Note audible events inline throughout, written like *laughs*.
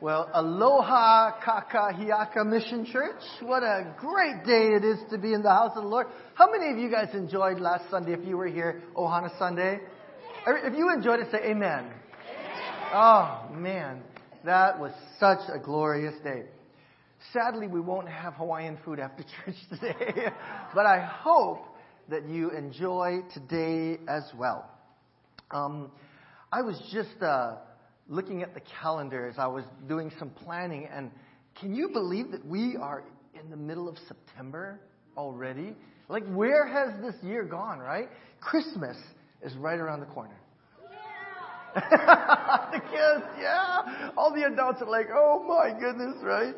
Well, aloha kakahiaka Mission Church. What a great day it is to be in the house of the Lord. How many of you guys enjoyed last Sunday if you were here, Ohana Sunday? If you enjoyed it, say amen. amen. Oh, man. That was such a glorious day. Sadly, we won't have Hawaiian food after *laughs* church today, but I hope that you enjoy today as well. Um, I was just uh, looking at the calendar as I was doing some planning, and can you believe that we are in the middle of September already? Like, where has this year gone, right? Christmas is right around the corner. Yeah. *laughs* the kids, yeah. All the adults are like, oh my goodness, right?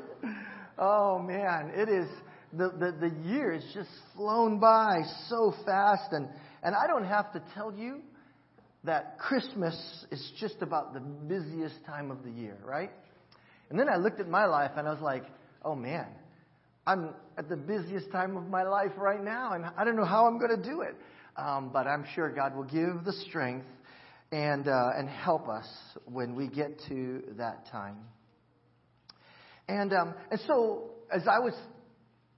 Oh man, it is, the, the, the year has just flown by so fast, and, and I don't have to tell you that Christmas is just about the busiest time of the year, right? And then I looked at my life and I was like, oh man, I'm at the busiest time of my life right now, and I don't know how I'm going to do it. Um, but I'm sure God will give the strength and, uh, and help us when we get to that time. And, um, and so, as I was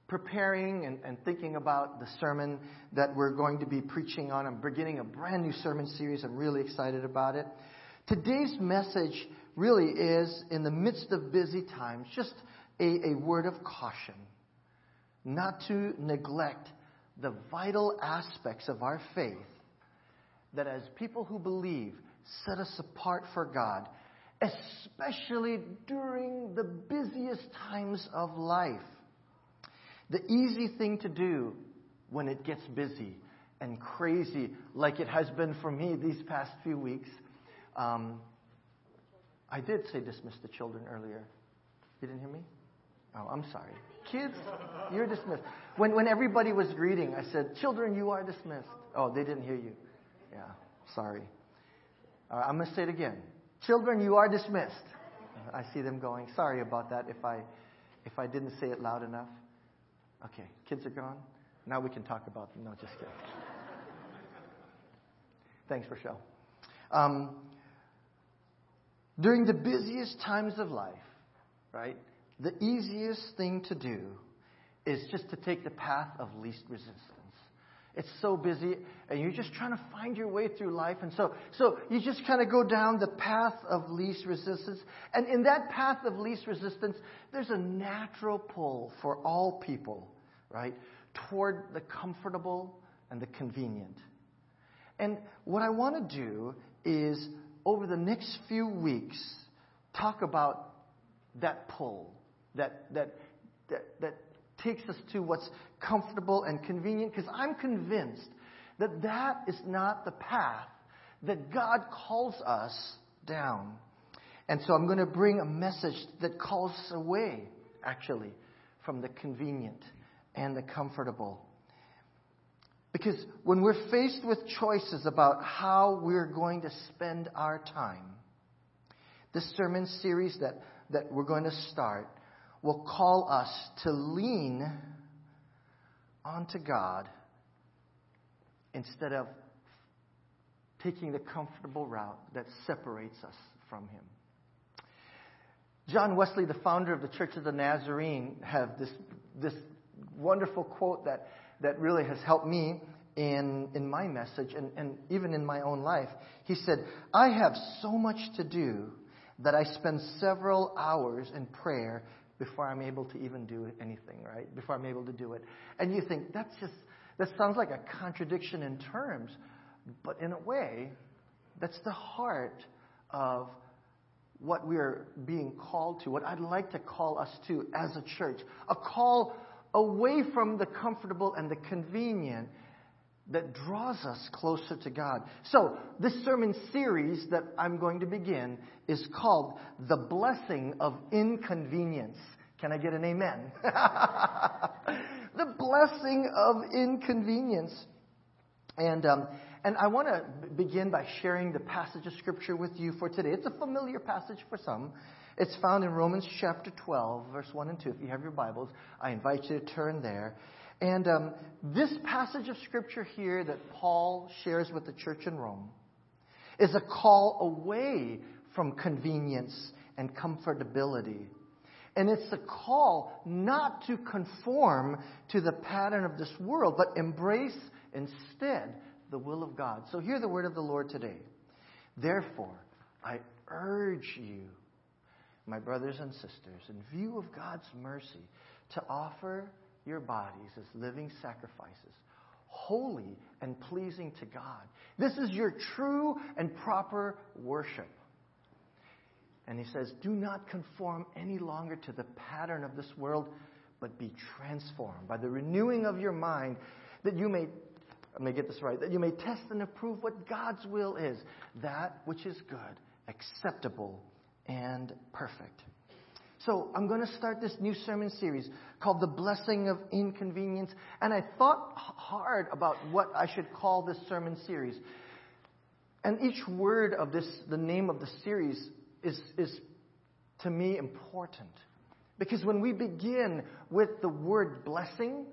preparing and, and, thinking about the sermon that we're going to be preaching on. I'm beginning a brand new sermon series. I'm really excited about it. Today's message really is, in the midst of busy times, just a, a word of caution. Not to neglect the vital aspects of our faith that, as people who believe, set us apart for God, especially during the busiest times of life. The easy thing to do when it gets busy and crazy, like it has been for me these past few weeks. Um, I did say dismiss the children earlier. You didn't hear me? Oh, I'm sorry. Kids, you're dismissed. When, when everybody was greeting, I said, Children, you are dismissed. Oh, they didn't hear you. Yeah, sorry. I'm going to say it again. Children, you are dismissed. I see them going. Sorry about that if I, if I didn't say it loud enough. Okay, kids are gone. Now we can talk about them. No, just kidding. Thanks, Rochelle. Um, during the busiest times of life, right, the easiest thing to do is just to take the path of least resistance. It's so busy, and you're just trying to find your way through life. And so, so you just kind of go down the path of least resistance. And in that path of least resistance, there's a natural pull for all people right? Toward the comfortable and the convenient. And what I want to do is, over the next few weeks, talk about that pull, that, that, that, that takes us to what's comfortable and convenient, because I'm convinced that that is not the path that God calls us down. And so I'm going to bring a message that calls away, actually, from the convenient and the comfortable. Because when we're faced with choices about how we're going to spend our time, this sermon series that, that we're going to start will call us to lean onto God instead of taking the comfortable route that separates us from Him. John Wesley, the founder of the Church of the Nazarene, have this, this wonderful quote that, that really has helped me in, in my message and, and even in my own life. He said, I have so much to do that I spend several hours in prayer before I'm able to even do anything, right? Before I'm able to do it. And you think, that's just, that sounds like a contradiction in terms, but in a way, that's the heart of what we're being called to, what I'd like to call us to as a church. A call away from the comfortable and the convenient that draws us closer to God. So, this sermon series that I'm going to begin is called The Blessing of Inconvenience. Can I get an amen? *laughs* the blessing of inconvenience. And, um, and I want to begin by sharing the passage of Scripture with you for today. It's a familiar passage for some. It's found in Romans chapter 12, verse 1 and 2. If you have your Bibles, I invite you to turn there. And um, this passage of Scripture here that Paul shares with the church in Rome is a call away from convenience and comfortability. And it's a call not to conform to the pattern of this world, but embrace instead the will of God. So hear the word of the Lord today. Therefore, I urge you, my brothers and sisters, in view of God's mercy, to offer your bodies as living sacrifices, holy and pleasing to God. This is your true and proper worship. And he says, Do not conform any longer to the pattern of this world, but be transformed by the renewing of your mind, that you may, let me get this right, that you may test and approve what God's will is, that which is good, acceptable, and perfect. So I'm going to start this new sermon series called The Blessing of Inconvenience. And I thought hard about what I should call this sermon series. And each word of this, the name of the series, is, is to me important. Because when we begin with the word blessing,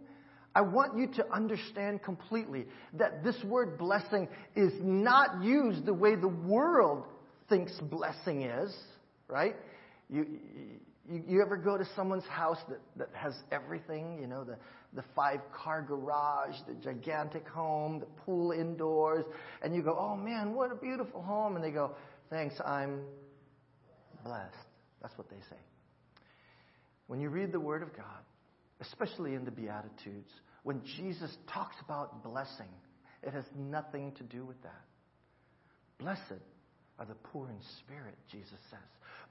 I want you to understand completely that this word blessing is not used the way the world thinks blessing is, right? You, you, you ever go to someone's house that, that has everything, you know, the, the five car garage, the gigantic home, the pool indoors, and you go, oh man, what a beautiful home. And they go, thanks, I'm blessed. That's what they say. When you read the Word of God, especially in the Beatitudes, when Jesus talks about blessing, it has nothing to do with that. Blessed are the poor in spirit, Jesus says.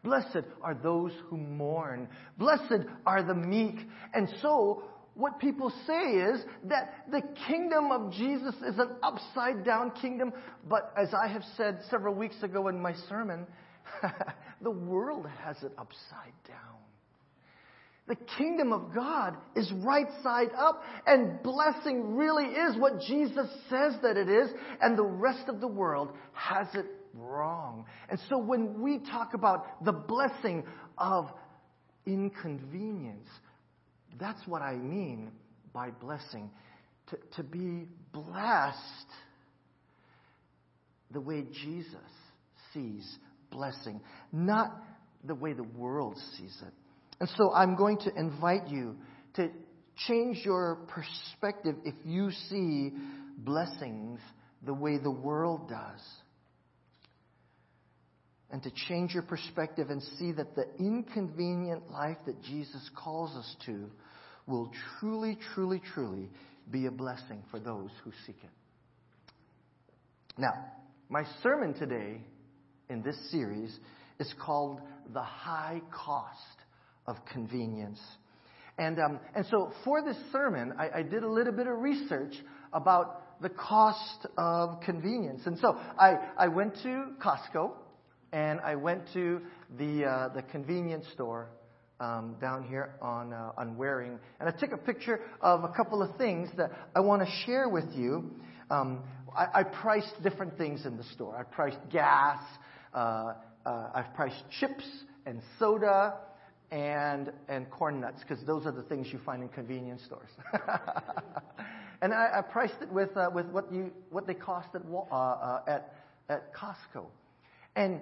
Blessed are those who mourn. Blessed are the meek. And so, what people say is that the kingdom of Jesus is an upside down kingdom. But as I have said several weeks ago in my sermon, *laughs* the world has it upside down. The kingdom of God is right side up, and blessing really is what Jesus says that it is, and the rest of the world has it wrong. And so when we talk about the blessing of inconvenience, that's what I mean by blessing. To, to be blessed the way Jesus sees blessing, not the way the world sees it. And so I'm going to invite you to change your perspective if you see blessings the way the world does and to change your perspective and see that the inconvenient life that Jesus calls us to will truly, truly, truly be a blessing for those who seek it. Now, my sermon today in this series is called The High Cost of Convenience. And, um, and so for this sermon, I, I did a little bit of research about the cost of convenience. And so I, I went to Costco and I went to the uh, the convenience store um, down here on uh, on Waring, and I took a picture of a couple of things that I want to share with you. Um, I, I, priced different things in the store. I priced gas. Uh, uh I've priced chips and soda and and corn nuts because those are the things you find in convenience stores. *laughs* and I, I, priced it with uh, with what you what they cost at uh, at at Costco. And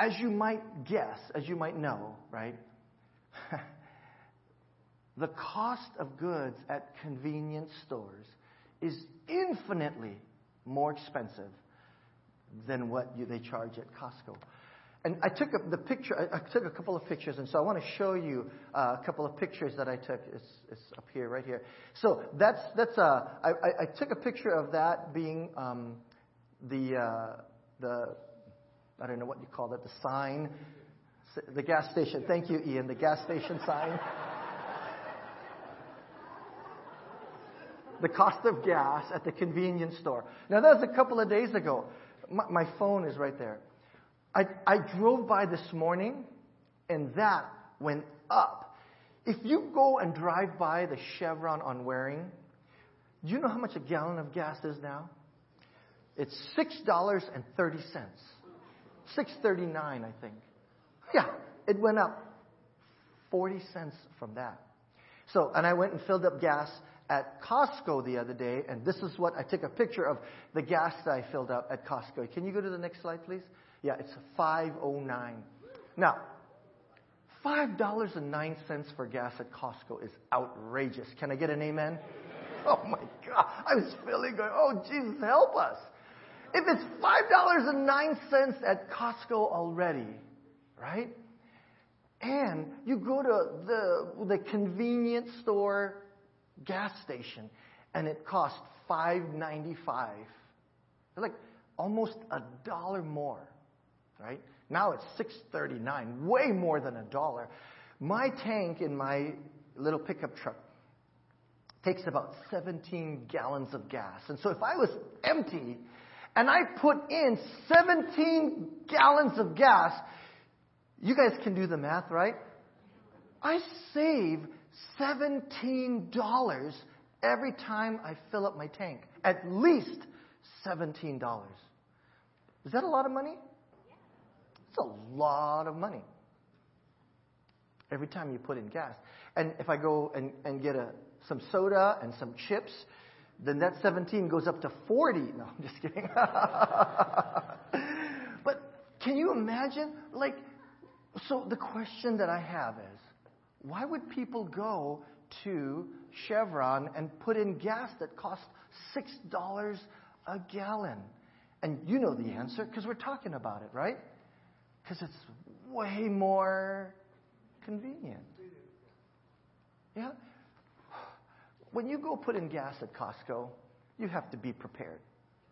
as you might guess, as you might know, right? *laughs* the cost of goods at convenience stores is infinitely more expensive than what you, they charge at Costco. And I took a, the picture. I, took a couple of pictures, and so I want to show you uh, a couple of pictures that I took. It's, it's up here, right here. So that's that's. Uh, I, I, took a picture of that being um, the uh, the I don't know what you call it, the sign, the gas station. Thank you, Ian. The gas station sign. the cost of gas at the convenience store. Now, that was a couple of days ago. My, my phone is right there. I, I drove by this morning, and that went up. If you go and drive by the Chevron on Waring, do you know how much a gallon of gas is now? It's $6.30. 639, I think. Yeah, it went up 40 cents from that. So, and I went and filled up gas at Costco the other day, and this is what I took a picture of the gas that I filled up at Costco. Can you go to the next slide, please? Yeah, it's 509. Now, $5.09 for gas at Costco is outrageous. Can I get an amen? Oh my God. I was feeling going, oh Jesus, help us. If it's $5.09 at Costco already, right? And you go to the, the convenience store gas station and it costs $5.95. Like almost a dollar more, right? Now it's $6.39, way more than a dollar. My tank in my little pickup truck takes about 17 gallons of gas. And so if I was empty and I put in 17 gallons of gas, you guys can do the math, right? I save $17 every time I fill up my tank. At least $17. Is that a lot of money? It's a lot of money. Every time you put in gas. And if I go and, and get a, some soda and some chips, then that 17 goes up to 40. *laughs* No, I'm just kidding. *laughs* but can you imagine? Like, so the question that I have is, why would people go to Chevron and put in gas that costs $6 a gallon? And you know the answer because we're talking about it, right? Because it's way more convenient. Yeah? When you go put in gas at Costco, you have to be prepared,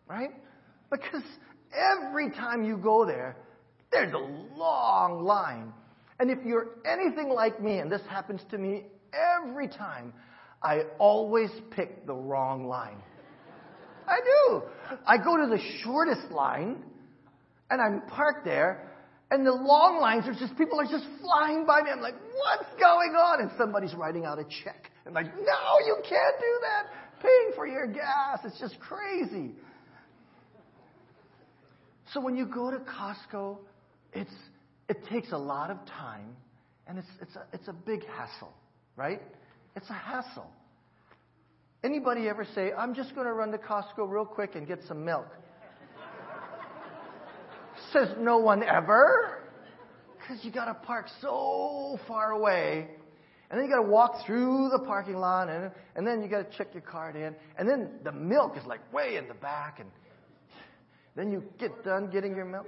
right? Because every time you go there, there's a long line. And if you're anything like me, and this happens to me every time, I always pick the wrong line. I do. I go to the shortest line, and I'm parked there, and the long lines are just, people are just flying by me. I'm like, what's going on? And somebody's writing out a check. I'm like, no, you can't do that. Paying for your gas. It's just crazy. So when you go to Costco, it's, it takes a lot of time and it's, it's, a, it's a big hassle, right? It's a hassle. Anybody ever say, I'm just going to run to Costco real quick and get some milk? Says no one ever. Because you got to park so far away. And then you got to walk through the parking lot, and, and then you got to check your card in. And then the milk is like way in the back, and then you get done getting your milk.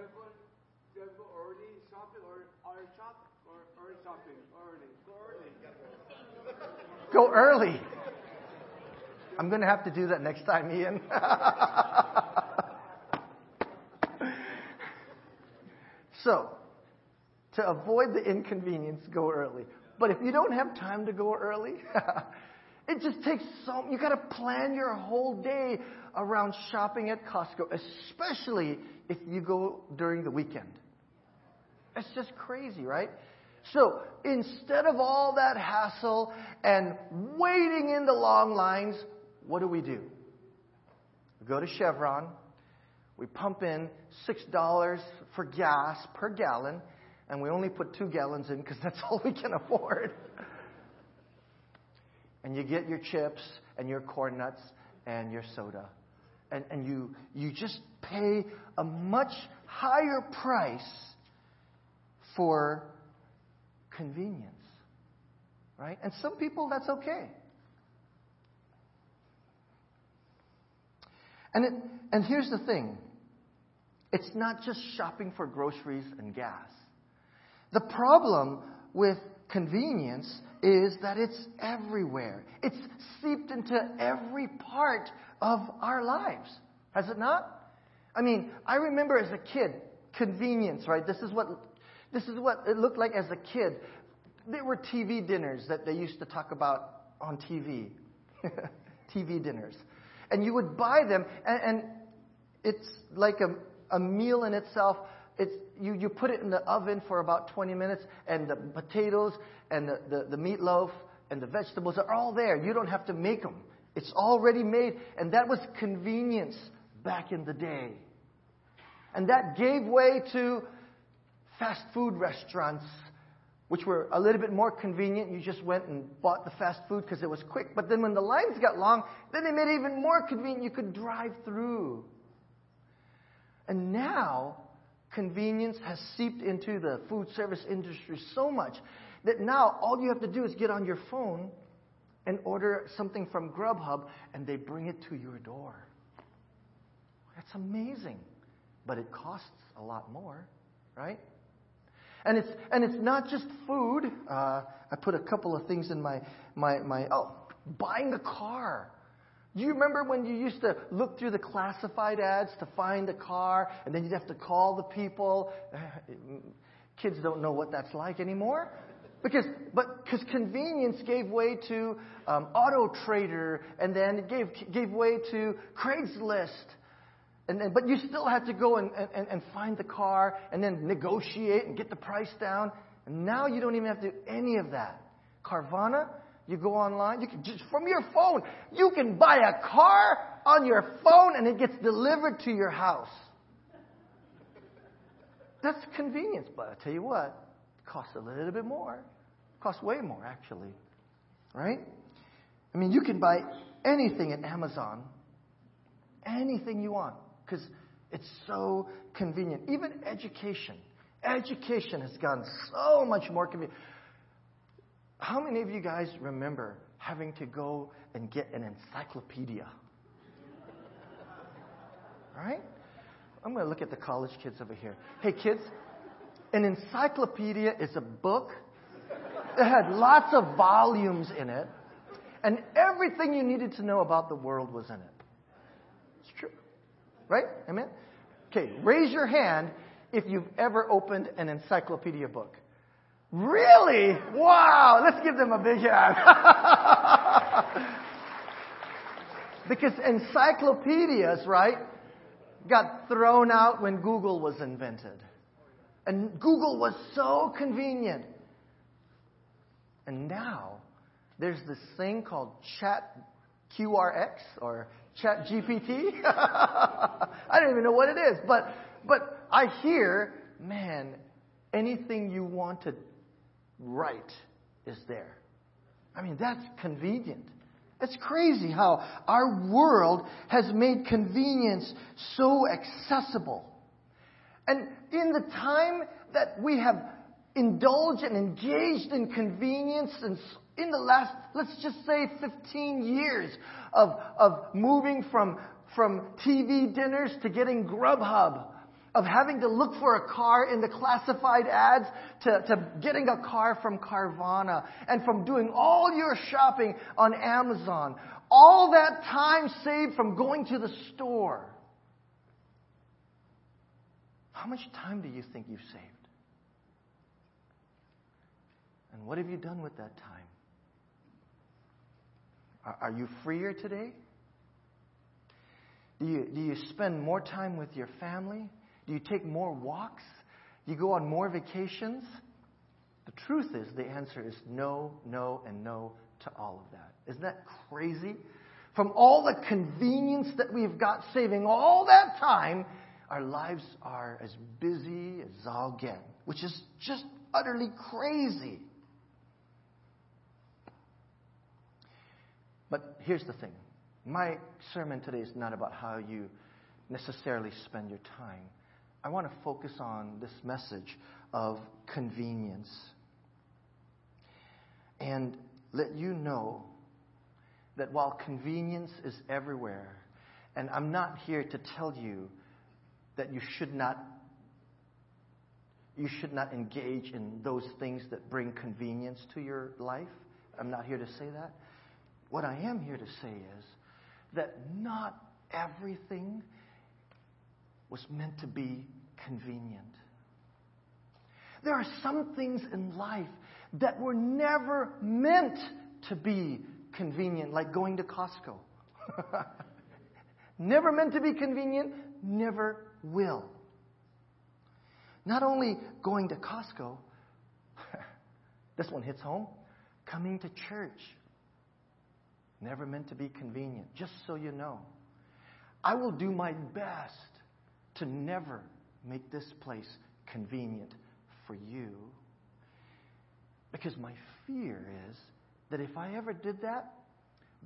Go early. I'm going to have to do that next time, Ian. *laughs* so, to avoid the inconvenience, go early. But if you don't have time to go early, *laughs* it just takes so, you gotta plan your whole day around shopping at Costco, especially if you go during the weekend. It's just crazy, right? So instead of all that hassle and waiting in the long lines, what do we do? We go to Chevron, we pump in $6 for gas per gallon, and we only put two gallons in because *laughs* that's all we can afford. and you get your chips and your corn nuts and your soda. And, and you, you just pay a much higher price for convenience. Right? And some people, that's okay. And, it, and here's the thing it's not just shopping for groceries and gas. The problem with convenience is that it's everywhere. It's seeped into every part of our lives. Has it not? I mean, I remember as a kid, convenience, right? This is what this is what it looked like as a kid. There were TV dinners that they used to talk about on TV. *laughs* TV dinners. And you would buy them, and, and it's like a, a meal in itself. It's, you, you put it in the oven for about 20 minutes, and the potatoes and the, the, the meatloaf and the vegetables are all there. You don't have to make them. It's already made, and that was convenience back in the day. And that gave way to fast food restaurants, which were a little bit more convenient. You just went and bought the fast food because it was quick. But then when the lines got long, then they made it even more convenient. You could drive through. And now, convenience has seeped into the food service industry so much that now all you have to do is get on your phone and order something from Grubhub and they bring it to your door. That's amazing. But it costs a lot more, right? And it's, and it's not just food. Uh, I put a couple of things in my, my, my, oh, buying a car. Do you remember when you used to look through the classified ads to find a car and then you'd have to call the people? *sighs* Kids don't know what that's like anymore. Because, but because convenience gave way to um, Auto Trader, and then it gave gave way to Craigslist, and then, but you still had to go and, and, and find the car, and then negotiate and get the price down. And now you don't even have to do any of that. Carvana, you go online, you can just from your phone, you can buy a car on your phone, and it gets delivered to your house. That's convenience, but I tell you what, it costs a little bit more. It Costs way more, actually. Right? I mean, you can buy anything at Amazon, anything you want, because it's so convenient. Even education. Education has gotten so much more convenient. How many of you guys remember having to go and get an encyclopedia? Right? I'm going to look at the college kids over here. Hey, kids, an encyclopedia is a book it had lots of volumes in it, and everything you needed to know about the world was in it. It's true. Right? Amen? Okay, raise your hand if you've ever opened an encyclopedia book. Really? Wow, let's give them a big hand. *laughs* because encyclopedias, right, got thrown out when Google was invented. And Google was so convenient. And now there's this thing called Chat QRX or Chat GPT. *laughs* I don't even know what it is, but but I hear, man, anything you want to write is there. I mean, that's convenient. It's crazy how our world has made convenience so accessible. And in the time that we have indulged and engaged in convenience and in the last, let's just say 15 years of, of moving from, from TV dinners to getting Grubhub, of having to look for a car in the classified ads to, to getting a car from Carvana and from doing all your shopping on Amazon. All that time saved from going to the store. How much time do you think you've saved? And what have you done with that time? Are, you freer today? Do you, do you spend more time with your family? Do you take more walks? Do you go on more vacations? The truth is, the answer is no, no, and no to all of that. Isn't that crazy? From all the convenience that we've got saving all that time, our lives are as busy as all get, which is just utterly crazy. But here's the thing my sermon today is not about how you necessarily spend your time. I want to focus on this message of convenience and let you know that while convenience is everywhere, and I'm not here to tell you that you should not you should not engage in those things that bring convenience to your life. I'm not here to say that. What I am here to say is that not everything was meant to be convenient. There are some things in life that were never meant to be convenient, like going to Costco. *laughs* never meant to be convenient, never will. Not only going to Costco, *laughs* this one hits home, coming to church Never meant to be convenient, just so you know. I will do my best to never make this place convenient for you. Because my fear is that if I ever did that,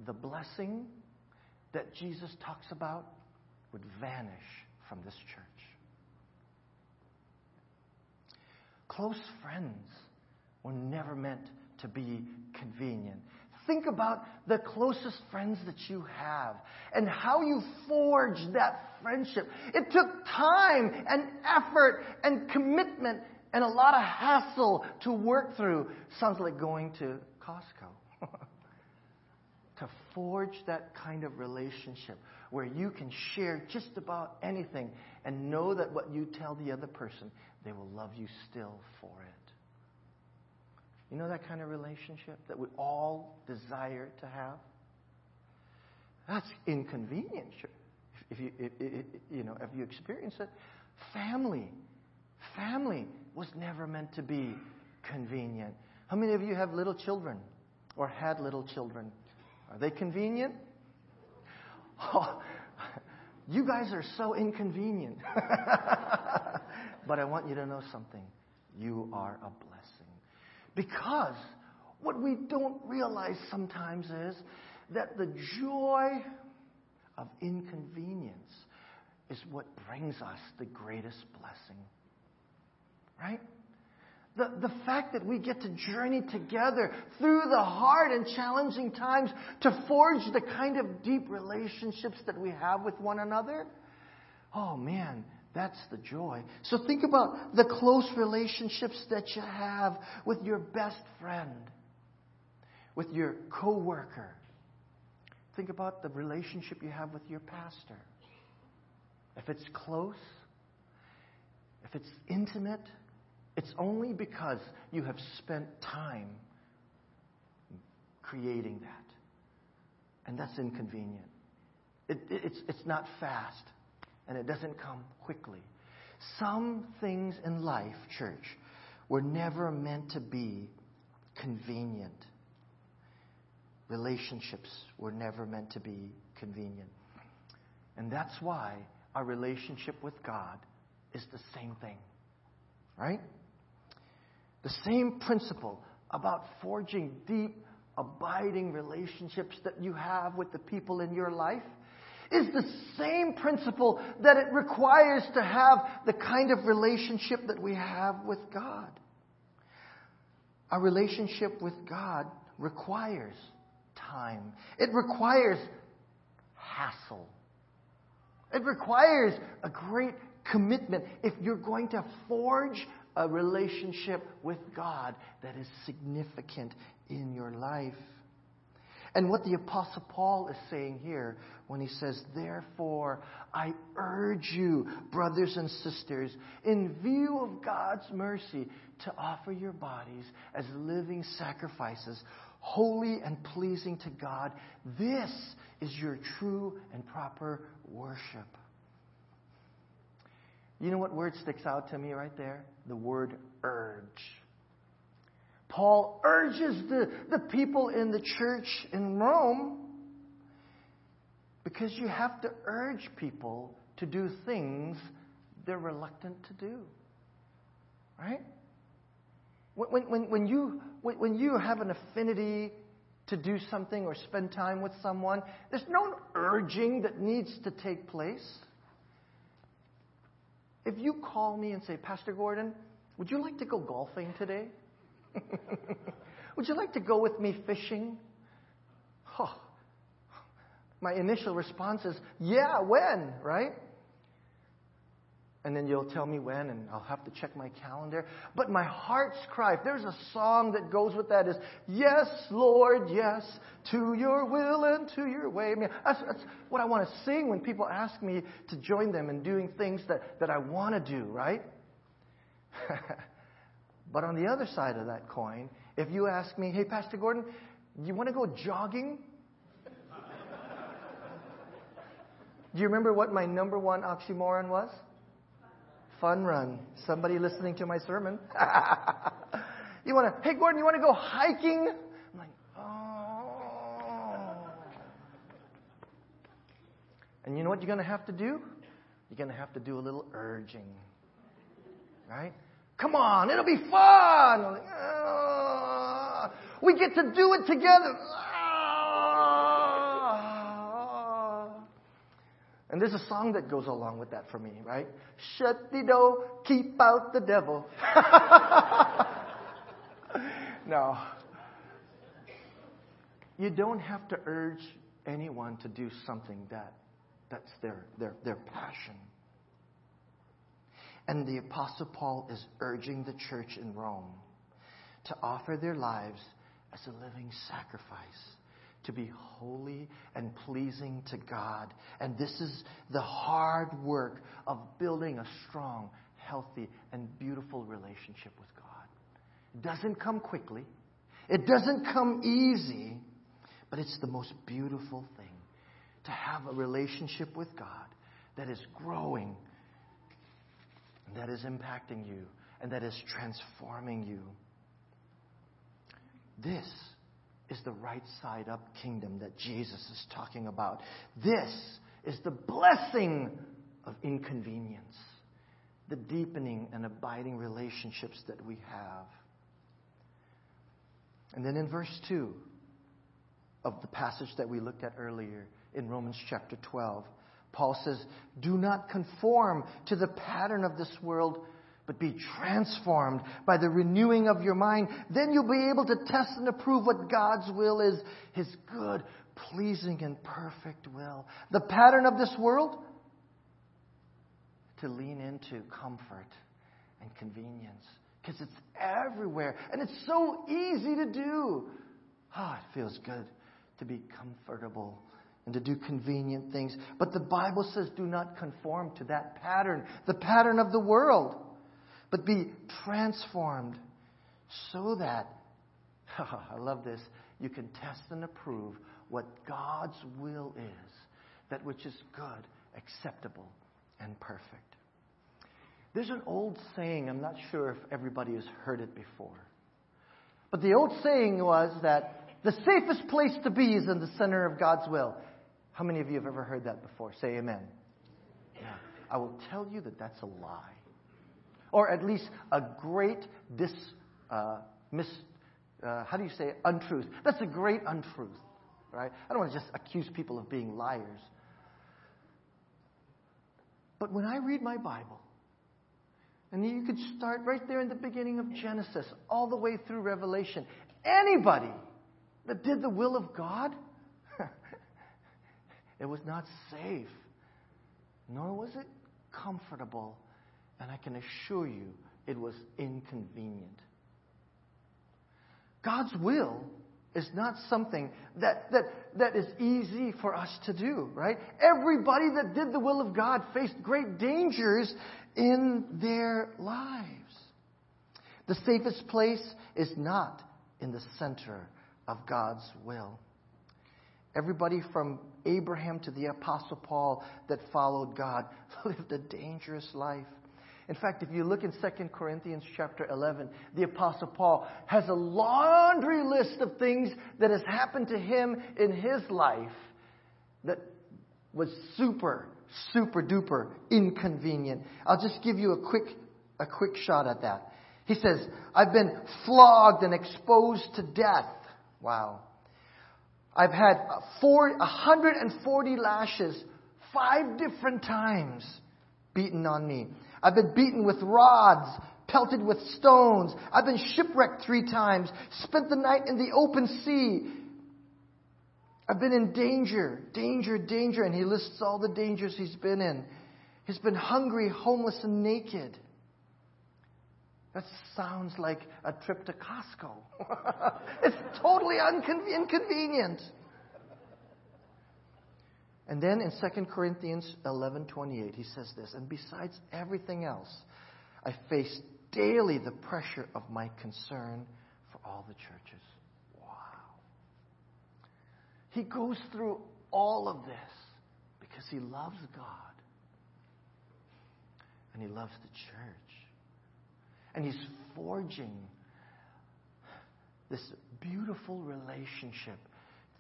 the blessing that Jesus talks about would vanish from this church. Close friends were never meant to be convenient. Think about the closest friends that you have and how you forged that friendship. It took time and effort and commitment and a lot of hassle to work through. Sounds like going to Costco. *laughs* to forge that kind of relationship where you can share just about anything and know that what you tell the other person, they will love you still for it. You know that kind of relationship that we all desire to have? That's inconvenient, sure. If you, if, if, you know, if you experience it, family, family was never meant to be convenient. How many of you have little children or had little children? Are they convenient? Oh, *laughs* you guys are so inconvenient. *laughs* but I want you to know something. You are a blessing. Because what we don't realize sometimes is that the joy of inconvenience is what brings us the greatest blessing. Right? The, the fact that we get to journey together through the hard and challenging times to forge the kind of deep relationships that we have with one another. Oh man, that's the joy. So think about the close relationships that you have with your best friend, with your coworker. Think about the relationship you have with your pastor. If it's close, if it's intimate, it's only because you have spent time creating that. And that's inconvenient. It, it, it's, it's not fast, and it doesn't come quickly. Some things in life, church, were never meant to be convenient. Relationships were never meant to be convenient. And that's why our relationship with God is the same thing. Right? The same principle about forging deep, abiding relationships that you have with the people in your life is the same principle that it requires to have the kind of relationship that we have with God. Our relationship with God requires time. It requires hassle. It requires a great commitment if you're going to forge a relationship with God that is significant in your life. And what the Apostle Paul is saying here when he says, Therefore, I urge you, brothers and sisters, in view of God's mercy, to offer your bodies as living sacrifices, holy and pleasing to God. This is your true and proper worship. You know what word sticks out to me right there? The word urge. Paul urges the, the people in the church in Rome because you have to urge people to do things they're reluctant to do. Right? When, when, when, you, when, when you have an affinity to do something or spend time with someone, there's no urging that needs to take place. If you call me and say, Pastor Gordon, would you like to go golfing today? *laughs* would you like to go with me fishing? Oh, my initial response is, yeah, when, right? and then you'll tell me when, and I'll have to check my calendar. But my heart's cry, if there's a song that goes with that, is Yes, Lord, yes, to your will and to your way. I mean, that's, that's what I want to sing when people ask me to join them in doing things that, that I want to do, right? *laughs* but on the other side of that coin, if you ask me, Hey, Pastor Gordon, you want to go jogging? *laughs* Do you remember what my number one oxymoron was? Fun run. Somebody listening to my sermon. *laughs* you want to, hey, Gordon, you want to go hiking? I'm like, oh. And you know what you're going to have to do? You're going to have to do a little urging. Right? Come on, it'll be fun. Like, oh. We get to do it together. Ah. And there's a song that goes along with that for me, right? Shut the door, keep out the devil. *laughs* no. You don't have to urge anyone to do something that that's their, their, their passion. And the Apostle Paul is urging the church in Rome to offer their lives as a living sacrifice, to be holy and pleasing to God. And this is the hard work of building a strong, healthy, and beautiful relationship with God. It doesn't come quickly, it doesn't come easy, but it's the most beautiful thing to have a relationship with God that is growing, and that is impacting you, and that is transforming you. This is the right side up kingdom that Jesus is talking about. This is the blessing of inconvenience, the deepening and abiding relationships that we have. And then in verse 2 of the passage that we looked at earlier in Romans chapter 12, Paul says, Do not conform to the pattern of this world but be transformed by the renewing of your mind. Then you'll be able to test and approve what God's will is His good, pleasing, and perfect will. The pattern of this world? To lean into comfort and convenience. Because it's everywhere. And it's so easy to do. Oh, it feels good to be comfortable and to do convenient things. But the Bible says do not conform to that pattern, the pattern of the world but be transformed so that, *laughs* I love this, you can test and approve what God's will is, that which is good, acceptable, and perfect. There's an old saying, I'm not sure if everybody has heard it before. But the old saying was that the safest place to be is in the center of God's will. How many of you have ever heard that before? Say amen. Yeah. I will tell you that that's a lie or at least a great dis, uh, mis, uh, how do you say it? untruth. That's a great untruth, right? I don't want to just accuse people of being liars. But when I read my Bible, and you could start right there in the beginning of Genesis, all the way through Revelation, anybody that did the will of God, it was not safe, nor was it comfortable and I can assure you it was inconvenient. God's will is not something that, that, that is easy for us to do, right? Everybody that did the will of God faced great dangers in their lives. The safest place is not in the center of God's will. Everybody from Abraham to the Apostle Paul that followed God *laughs* lived a dangerous life. In fact, if you look in 2 Corinthians chapter 11, the apostle Paul has a laundry list of things that has happened to him in his life that was super, super duper inconvenient. I'll just give you a quick, a quick shot at that. He says, I've been flogged and exposed to death. Wow. I've had four, 140 lashes five different times beaten on me. I've been beaten with rods, pelted with stones. I've been shipwrecked three times, spent the night in the open sea. I've been in danger, danger, danger. And he lists all the dangers he's been in. He's been hungry, homeless, and naked. That sounds like a trip to Costco. *laughs* it's totally uncon- inconvenient. And then in 2 Corinthians 11:28 he says this, and besides everything else, I face daily the pressure of my concern for all the churches. Wow. He goes through all of this because he loves God. And he loves the church. And he's forging this beautiful relationship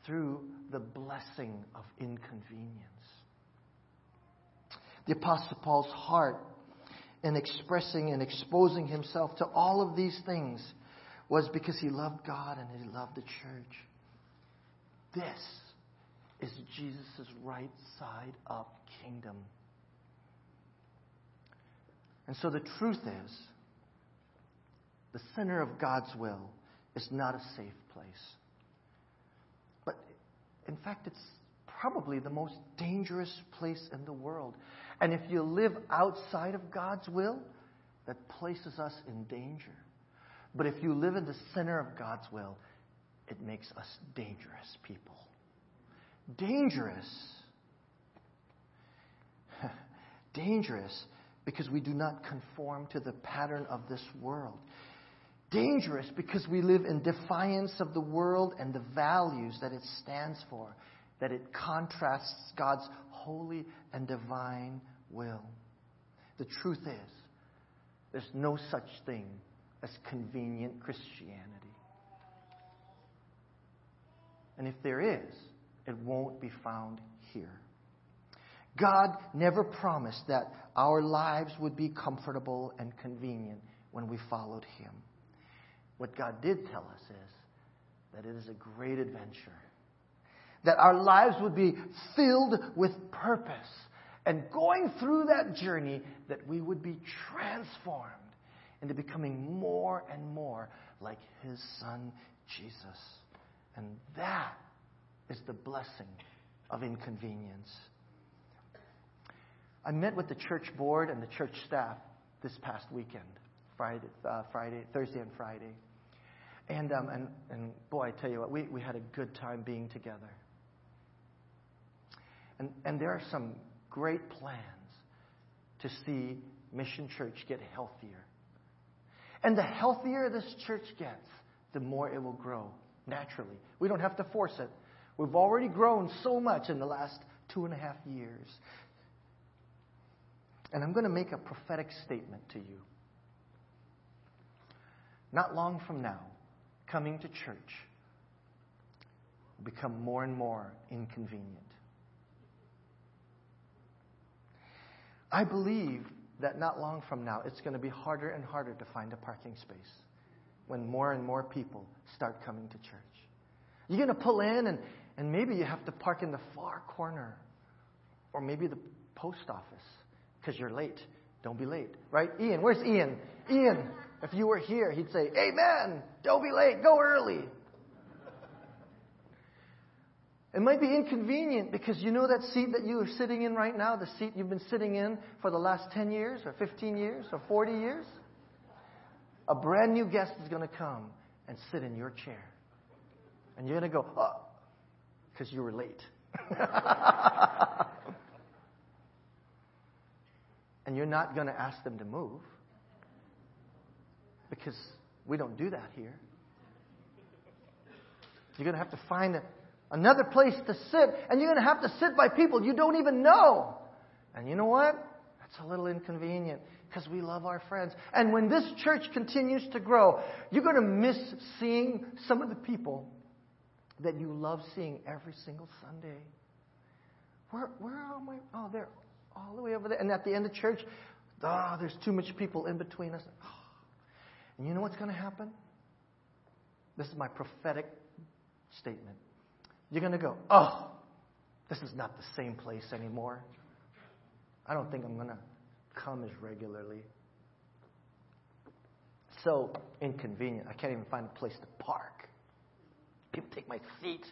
through the blessing of inconvenience. The Apostle Paul's heart in expressing and exposing himself to all of these things was because he loved God and he loved the church. This is Jesus' right side up kingdom. And so the truth is, the center of God's will is not a safe place. But in fact, it's probably the most dangerous place in the world. And if you live outside of God's will, that places us in danger. But if you live in the center of God's will, it makes us dangerous people. Dangerous. *laughs* dangerous because we do not conform to the pattern of this world. Dangerous because we live in defiance of the world and the values that it stands for, that it contrasts God's holy and divine will. The truth is, there's no such thing as convenient Christianity. And if there is, it won't be found here. God never promised that our lives would be comfortable and convenient when we followed Him. What God did tell us is that it is a great adventure, that our lives would be filled with purpose, and going through that journey, that we would be transformed into becoming more and more like His Son, Jesus. And that is the blessing of inconvenience. I met with the church board and the church staff this past weekend, Friday, uh, Friday Thursday and Friday. And, um, and, and boy, I tell you what, we, we had a good time being together. And, and there are some great plans to see Mission Church get healthier. And the healthier this church gets, the more it will grow naturally. We don't have to force it. We've already grown so much in the last two and a half years. And I'm going to make a prophetic statement to you. Not long from now, coming to church become more and more inconvenient. I believe that not long from now, it's going to be harder and harder to find a parking space when more and more people start coming to church. You're going to pull in, and, and maybe you have to park in the far corner, or maybe the post office because you're late. Don't be late, right? Ian, where's Ian? Ian, if you were here, he'd say, Amen. Don't be late. Go early. It might be inconvenient because you know that seat that you are sitting in right now, the seat you've been sitting in for the last 10 years or 15 years or 40 years? A brand new guest is going to come and sit in your chair. And you're going to go, uh, oh, because you were late. *laughs* and you're not going to ask them to move because we don't do that here. You're going to have to find another place to sit, and you're going to have to sit by people you don't even know. And you know what? That's a little inconvenient because we love our friends. And when this church continues to grow, you're going to miss seeing some of the people that you love seeing every single Sunday. Where, where are my? Oh, they're all the way over there. And at the end of church, oh, there's too much people in between us. Oh. And you know what's going to happen? This is my prophetic statement. You're going to go, oh, this is not the same place anymore. I don't think I'm going to come as regularly. So inconvenient. I can't even find a place to park. People take my seat.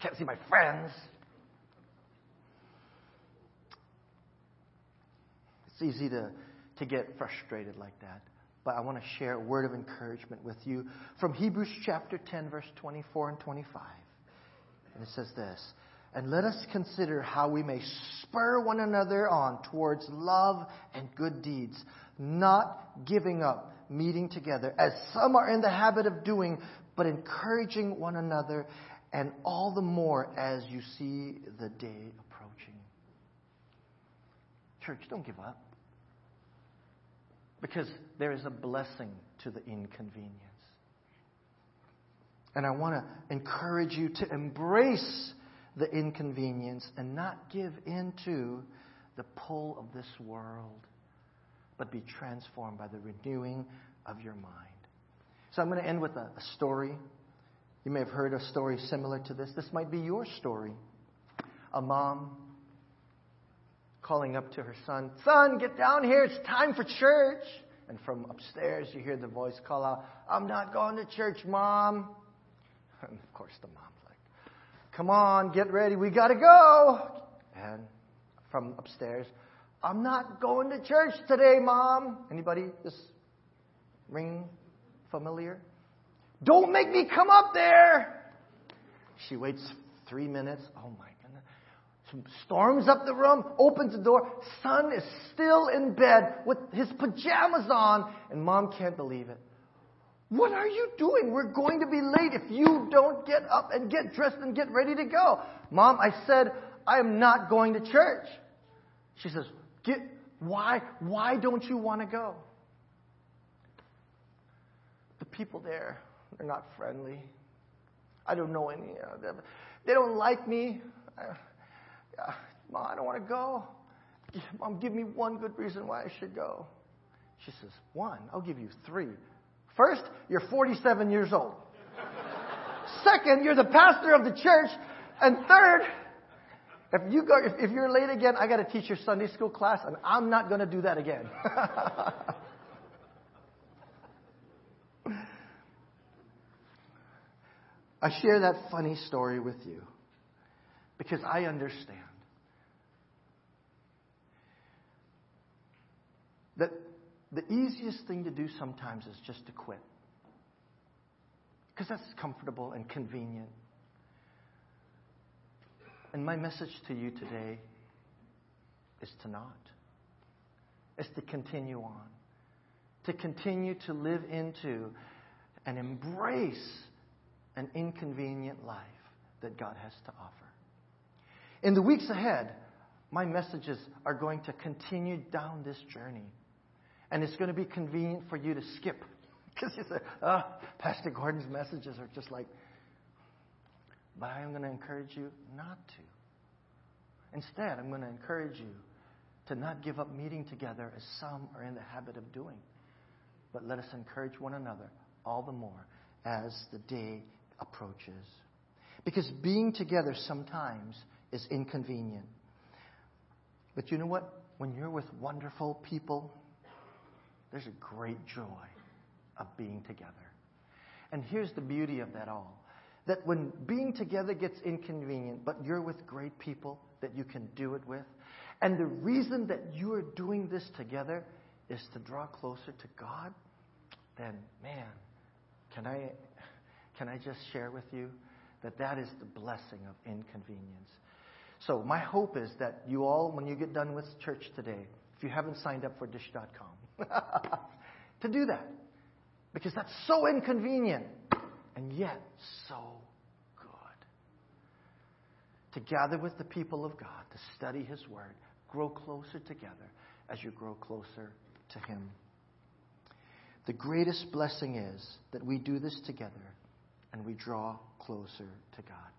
Can't see my friends. It's easy to, to get frustrated like that. But I want to share a word of encouragement with you from Hebrews chapter 10, verse 24 and 25. And it says this And let us consider how we may spur one another on towards love and good deeds, not giving up meeting together, as some are in the habit of doing, but encouraging one another, and all the more as you see the day approaching. Church, don't give up. Because there is a blessing to the inconvenience. And I want to encourage you to embrace the inconvenience and not give in to the pull of this world, but be transformed by the renewing of your mind. So I'm going to end with a, a story. You may have heard a story similar to this. This might be your story. A mom calling up to her son, Son, get down here. It's time for church. And from upstairs, you hear the voice call out, I'm not going to church, Mom. *laughs* And of course, the mom's like, Come on, get ready. We got to go. And from upstairs, I'm not going to church today, Mom. Anybody this ring familiar? Don't make me come up there. She waits three minutes. Oh my. Storms up the room, opens the door. Son is still in bed with his pajamas on, and mom can't believe it. What are you doing? We're going to be late if you don't get up and get dressed and get ready to go. Mom, I said I am not going to church. She says, get, why, why don't you want to go? The people there they're not friendly. I don't know any of them. They don't like me. *sighs* Mom, I don't want to go. Mom, give me one good reason why I should go. She says, One. I'll give you three. First, you're 47 years old. Second, you're the pastor of the church. And third, if you go, if, if you're late again, I got to teach your Sunday school class, and I'm not going to do that again. *laughs* I share that funny story with you because I understand that the easiest thing to do sometimes is just to quit because that's comfortable and convenient. And my message to you today is to not, is to continue on, to continue to live into and embrace an inconvenient life that God has to offer. In the weeks ahead, my messages are going to continue down this journey. And it's going to be convenient for you to skip. *laughs* Because you say, oh, Pastor Gordon's messages are just like, but I am going to encourage you not to. Instead, I'm going to encourage you to not give up meeting together as some are in the habit of doing. But let us encourage one another all the more as the day approaches. Because being together sometimes is inconvenient. But you know what? When you're with wonderful people, there's a great joy of being together. And here's the beauty of that all that when being together gets inconvenient, but you're with great people that you can do it with, and the reason that you are doing this together is to draw closer to God, then, man, can I can I just share with you that that is the blessing of inconvenience? So, my hope is that you all, when you get done with church today, if you haven't signed up for dish.com, *laughs* to do that. Because that's so inconvenient and yet so good. To gather with the people of God, to study His Word, grow closer together as you grow closer to Him. The greatest blessing is that we do this together and we draw closer to God.